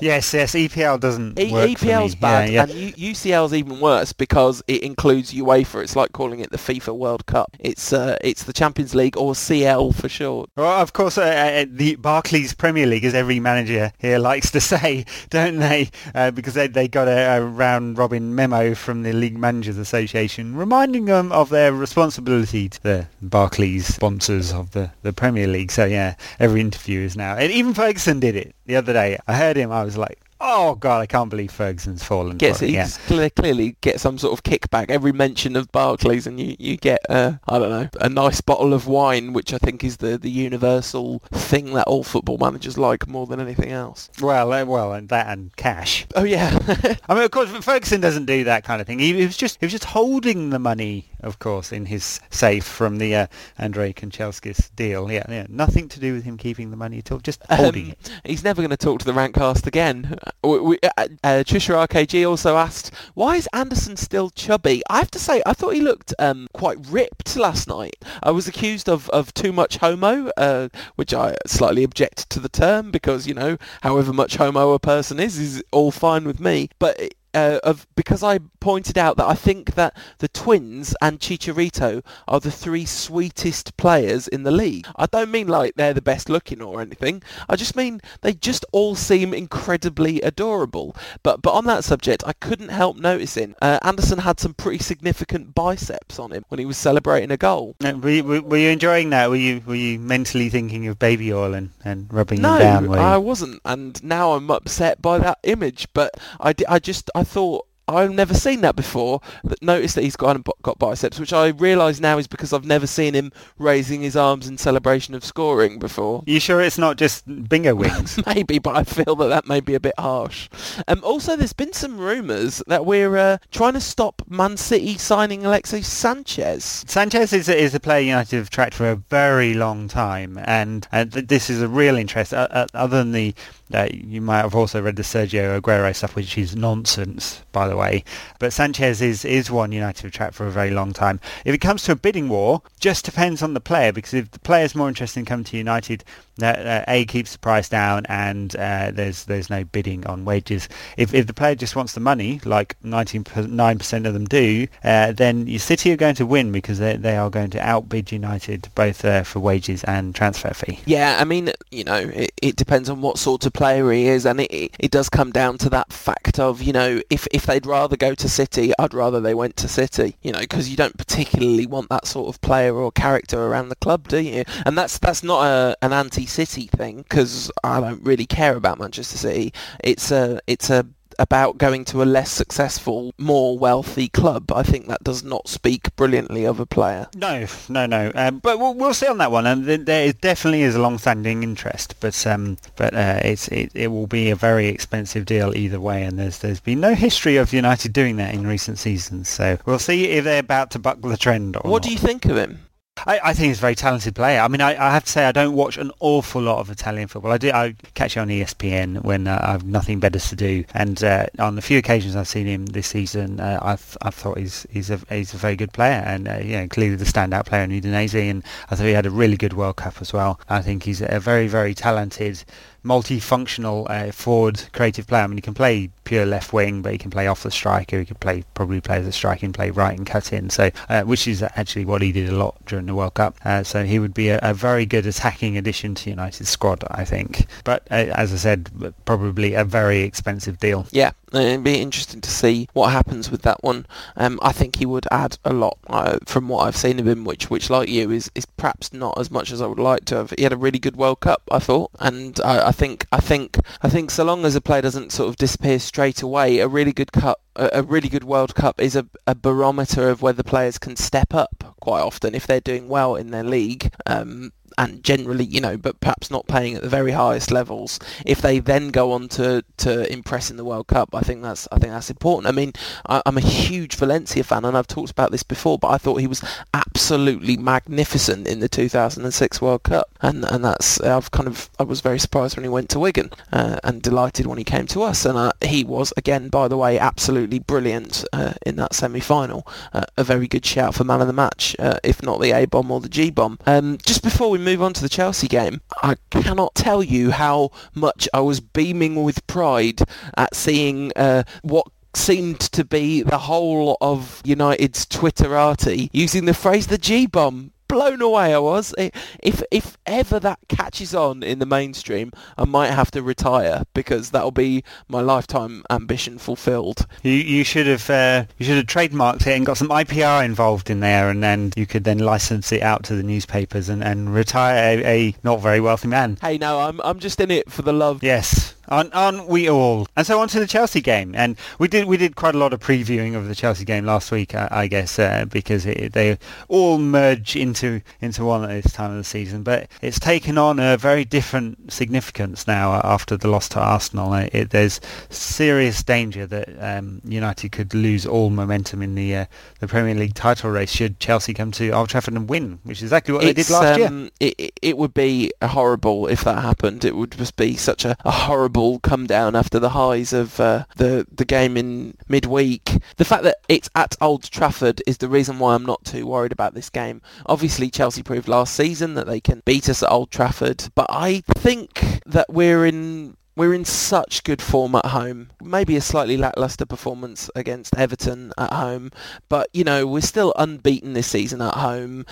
Yes, yes, EPL doesn't e- work EPL's bad, yeah, yeah. and U- UCL's even worse because it includes UEFA. It's like calling it the FIFA World Cup. It's uh, it's the Champions League or CL for short. Well, of course, uh, uh, the Barclays Premier League, as every manager here likes to say, don't they? Uh, because they, they got a, a round robin memo from the League Managers Association reminding them of their responsibility to the Barclays sponsors of the, the Premier League. So yeah, every interview is now, and even Ferguson did it the other day. I heard him. I was like, Oh God, I can't believe Ferguson's fallen. Gets it, yeah. clearly get some sort of kickback every mention of Barclays, and you, you get uh, I don't know a nice bottle of wine, which I think is the, the universal thing that all football managers like more than anything else. Well, uh, well, and that and cash. Oh yeah. I mean, of course, Ferguson doesn't do that kind of thing. He, he, was just he was just holding the money, of course, in his safe from the uh, Andrei Kanchelskis deal. Yeah, yeah, nothing to do with him keeping the money at all, just holding um, it. He's never going to talk to the Rantcast again we, uh, uh, Trisha RKG also asked, why is Anderson still chubby? I have to say, I thought he looked um, quite ripped last night. I was accused of, of too much homo, uh, which I slightly object to the term because, you know, however much homo a person is, is all fine with me. But uh, of because I pointed out that I think that the twins and Chicharito are the three sweetest players in the league. I don't mean like they're the best looking or anything. I just mean they just all seem incredibly adorable. But but on that subject, I couldn't help noticing uh, Anderson had some pretty significant biceps on him when he was celebrating a goal. Uh, were, you, were you enjoying that? Were you were you mentally thinking of baby oil and, and rubbing no, him down? No, I wasn't, and now I'm upset by that image. But I, I just I thought I've never seen that before. That noticed that he's got got biceps, which I realise now is because I've never seen him raising his arms in celebration of scoring before. You sure it's not just bingo wings? Maybe, but I feel that that may be a bit harsh. Um, also, there's been some rumours that we're uh, trying to stop Man City signing Alexis Sanchez. Sanchez is a, is a player United have tracked for a very long time, and, and this is a real interest. Uh, uh, other than the you might have also read the Sergio Aguero stuff, which is nonsense, by the way. But Sanchez is, is one United have tracked for a very long time. If it comes to a bidding war, just depends on the player, because if the player is more interested in coming to United, uh, uh, A keeps the price down and uh, there's there's no bidding on wages. If, if the player just wants the money, like 99% of them do, uh, then your City are going to win because they, they are going to outbid United both uh, for wages and transfer fee. Yeah, I mean, you know, it, it depends on what sort of player he is, and it, it does come down to that fact of, you know, if, if they'd rather go to City, I'd rather they went to City, you know, because you don't particularly want that sort of player or character around the club, do you? And that's that's not a, an anti-City thing, because I don't really care about Manchester City. It's a it's a about going to a less successful, more wealthy club. I think that does not speak brilliantly of a player. No, no, no. Um, but we'll, we'll, see on that one. And there is, definitely is a long-standing interest, but um, but uh, it's it, it will be a very expensive deal either way. And there's there's been no history of United doing that in recent seasons. So we'll see if they're about to buck the trend. what not. do you think of him? I, I, think he's a very talented player. I mean, I, I, have to say I don't watch an awful lot of Italian football. I do. I catch it on ESPN when uh, I have nothing better to do. And uh, on a few occasions I've seen him this season, uh, I've I've thought he's he's a he's a very good player, and uh, clearly the standout player in Udinese. And I thought he had a really good World Cup as well. I think he's a very very talented multifunctional uh, forward creative player. I mean, he can play pure left wing, but he can play off the striker. He can play probably play as a striker and play right and cut in. So, uh, which is actually what he did a lot during the World Cup. Uh, so he would be a, a, very good attacking addition to United's squad, I think. But uh, as I said, probably a very expensive deal. Yeah, it'd be interesting to see what happens with that one. Um, I think he would add a lot uh, from what I've seen of him, which, which like you, is, is perhaps not as much as I would like to have. He had a really good World Cup, I thought, and I think I think I think so long as a player doesn't sort of disappear straight away, a really good cup a really good World Cup is a, a, barometer of whether players can step up quite often if they're doing well in their league. Um, and generally, you know, but perhaps not playing at the very highest levels. If they then go on to, to impress in the World Cup, I think that's I think that's important. I mean, I, am a huge Valencia fan, and I've talked about this before, but I thought he was absolutely magnificent in the 2006 World Cup, and and that's I've kind of I was very surprised when he went to Wigan, uh, and delighted when he came to us, and uh, he was again, by the way, absolutely brilliant uh, in that semi-final. Uh, a very good shout for man of the match, uh, if not the A bomb or the G bomb. Um, just before we move on to the Chelsea game, I cannot tell you how much I was beaming with pride at seeing uh, what seemed to be the whole of United's Twitterati using the phrase the G-bomb blown away I was. If if ever that catches on in the mainstream, I might have to retire because that'll be my lifetime ambition fulfilled. You you should have uh, you should have trademarked it and got some IPR involved in there, and then you could then license it out to the newspapers and, and retire a, a not very wealthy man. Hey, no, I'm I'm just in it for the love. Yes. Aren't, aren't we all? And so on to the Chelsea game, and we did we did quite a lot of previewing of the Chelsea game last week, I, I guess, uh, because it, they all merge into into one at this time of the season. But it's taken on a very different significance now after the loss to Arsenal. It, it, there's serious danger that um, United could lose all momentum in the uh, the Premier League title race should Chelsea come to Old Trafford and win, which is exactly what it's, they did last um, year. It, it would be horrible if that happened. It would just be such a, a horrible come down after the highs of uh, the the game in midweek. The fact that it's at Old Trafford is the reason why I'm not too worried about this game. Obviously, Chelsea proved last season that they can beat us at Old Trafford, but I think that we're in we're in such good form at home. Maybe a slightly lackluster performance against Everton at home, but you know we're still unbeaten this season at home.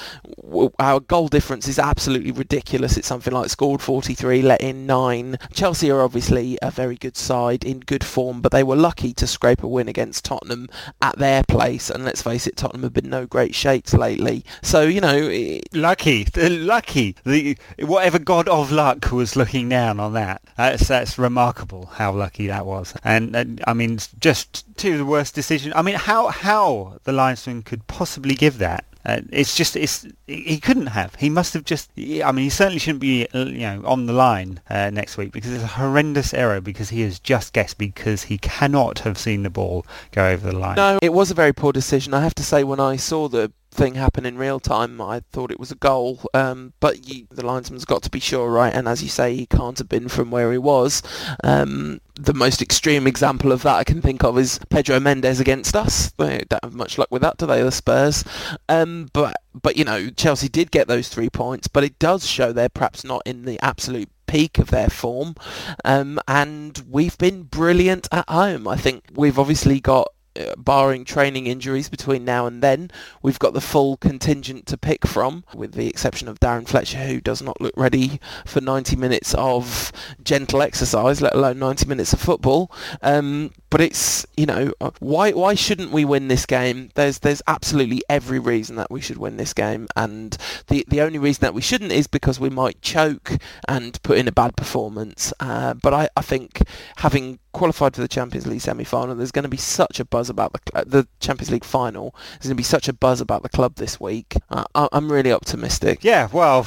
Our goal difference is absolutely ridiculous. It's something like scored 43, let in nine. Chelsea are obviously a very good side in good form, but they were lucky to scrape a win against Tottenham at their place. And let's face it, Tottenham have been no great shakes lately. So you know, it... lucky, lucky. The whatever god of luck was looking down on that. That's, that's remarkable how lucky that was. And, and I mean, just two of the worst decisions. I mean, how how the linesman could possibly give that uh, it's just it's he couldn't have. He must have just. I mean, he certainly shouldn't be uh, you know on the line uh, next week because it's a horrendous error because he has just guessed because he cannot have seen the ball go over the line. No, it was a very poor decision. I have to say when I saw the thing happen in real time. I thought it was a goal, um, but you, the linesman's got to be sure, right? And as you say, he can't have been from where he was. Um, the most extreme example of that I can think of is Pedro Mendes against us. They don't have much luck with that, do they, the Spurs? Um, but but you know, Chelsea did get those three points, but it does show they're perhaps not in the absolute peak of their form. Um, and we've been brilliant at home. I think we've obviously got barring training injuries between now and then, we've got the full contingent to pick from, with the exception of Darren Fletcher, who does not look ready for 90 minutes of gentle exercise, let alone 90 minutes of football. Um, but it's you know uh, why why shouldn't we win this game? There's there's absolutely every reason that we should win this game, and the the only reason that we shouldn't is because we might choke and put in a bad performance. Uh, but I, I think having qualified for the Champions League semi-final, there's going to be such a buzz about the the Champions League final. There's going to be such a buzz about the club this week. Uh, I, am really optimistic. Yeah, well,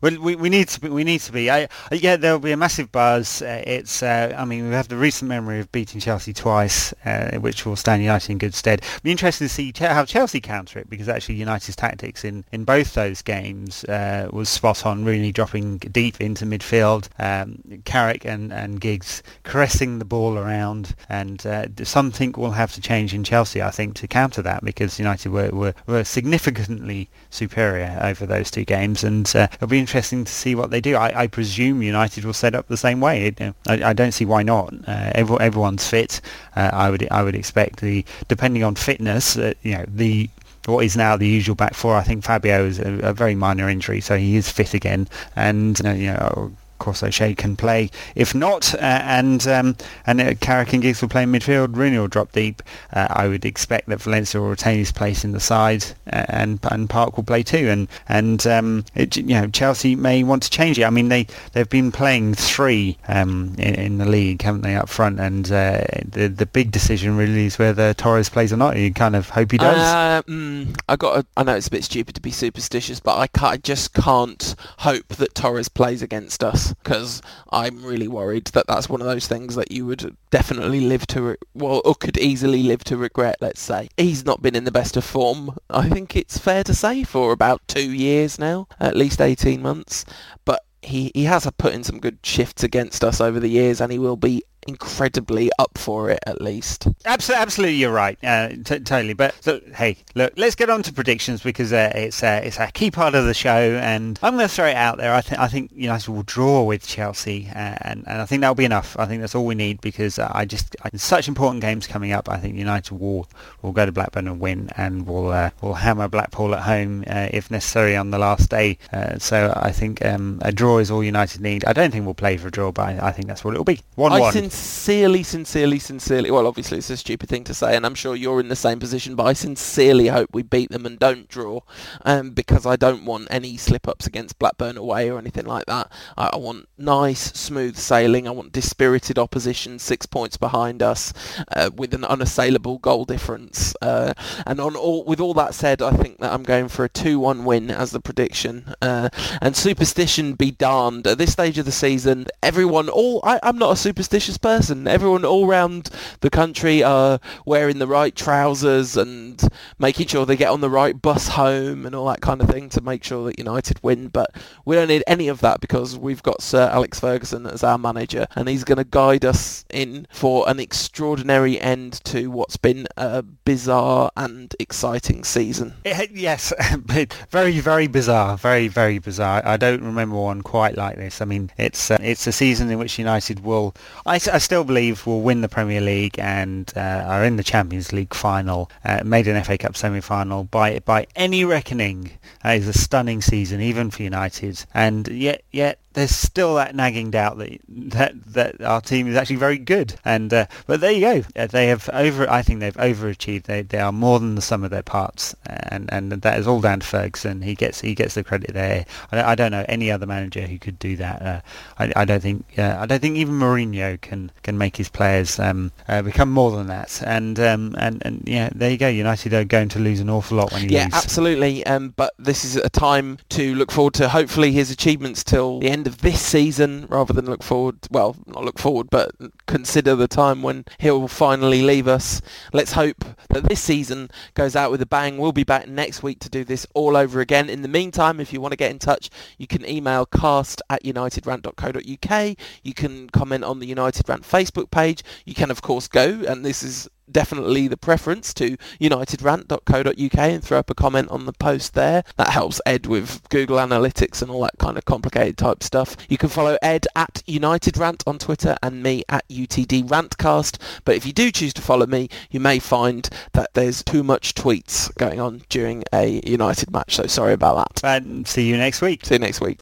we, we need to be, we need to be. I, yeah, there will be a massive buzz. Uh, it's uh, I mean we have the recent memory of beating Chelsea Chelsea twice, uh, which will stand United in good stead. Be interested to see how Chelsea counter it because actually United's tactics in, in both those games uh, was spot on, really dropping deep into midfield. Um, Carrick and, and Giggs caressing the ball around, and uh, something will have to change in Chelsea, I think, to counter that because United were, were, were significantly superior over those two games, and uh, it'll be interesting to see what they do. I, I presume United will set up the same way. It, I, I, don't see why not. Uh, every, everyone's fit. Uh, I would I would expect the depending on fitness, uh, you know the what is now the usual back four. I think Fabio is a, a very minor injury, so he is fit again, and you know course, O'Shea can play. If not, uh, and um, and uh, Carrick and Giggs will play in midfield, Rooney will drop deep. Uh, I would expect that Valencia will retain his place in the side, uh, and and Park will play too. And and um, it, you know Chelsea may want to change it. I mean they they've been playing three um, in, in, the league, haven't they, up front? And uh, the the big decision really is whether Torres plays or not. You kind of hope he does. Uh, mm, I got. A, I know it's a bit stupid to be superstitious, but I, I just can't hope that Torres plays against us because I'm really worried that that's one of those things that you would definitely live to, re- well, or could easily live to regret, let's say. He's not been in the best of form, I think it's fair to say, for about two years now, at least 18 months. But he, he has put in some good shifts against us over the years and he will be incredibly up for it at least. Absolutely, absolutely, you're right, uh, t- totally. But so, hey, look, let's get on to predictions because uh, it's uh, it's a key part of the show, and I'm going to throw it out there. I think I think United will draw with Chelsea, uh, and and I think that'll be enough. I think that's all we need because uh, I just I, such important games coming up. I think United will will go to Blackburn and win, and will uh, will hammer Blackpool at home if necessary on the last day. so I think um, a draw is all United need. I don't think we'll play for a draw, but I, I think that's what it'll be. One one sincerely, sincerely, sincerely, well, obviously it's a stupid thing to say, and I'm sure you're in the same position, but I sincerely hope we beat them and don't draw, um, because I don't want any slip-ups against Blackburn away or anything like that. I, I want nice, smooth sailing. I want dispirited opposition six points behind us uh, with an unassailable goal difference. Uh, and on all, with all that said, I think that I'm going for a 2-1 win as the prediction. Uh, and superstition be darned. At this stage of the season, everyone, all I, I'm not a superstitious person. Everyone all around the country are wearing the right trousers and making sure they get on the right bus home and all that kind of thing to make sure that United win. But we don't need any of that because we've got Sir Alex Ferguson as our manager and he's going to guide us in for an extraordinary end to what's been a bizarre and exciting season. Yes, very, very bizarre. Very, very bizarre. I don't remember one quite like this. I mean, it's uh, it's a season in which United will, I, I still believe will win the Premier League and uh, are in the Champions League final, uh, made an FA Cup semi-final. By by any reckoning, uh, is a stunning season, even for United. And yet, yet there's still that nagging doubt that that that our team is actually very good. And uh, but there you go. Uh, they have over. I think they've overachieved. They they are more than the sum of their parts, and and that is all down to Ferguson. He gets he gets the credit there. I, I don't know any other manager who could do that. Uh, I, I don't think uh, I don't think even Mourinho can can make his players um, uh, become more than that. And um, and and yeah, there you go. United are going to lose an awful lot when he yeah, lose. absolutely. Um, but this is a time to look forward to hopefully his achievements till the end end of this season rather than look forward, well, not look forward, but consider the time when he'll finally leave us. Let's hope that this season goes out with a bang. We'll be back next week to do this all over again. In the meantime, if you want to get in touch, you can email cast at unitedrant.co.uk. You can comment on the United Rant Facebook page. You can, of course, go, and this is definitely the preference to unitedrant.co.uk and throw up a comment on the post there. That helps Ed with Google Analytics and all that kind of complicated type stuff. You can follow Ed at United Rant on Twitter and me at UTD Rantcast. But if you do choose to follow me, you may find that there's too much tweets going on during a United match. So sorry about that. And see you next week. See you next week.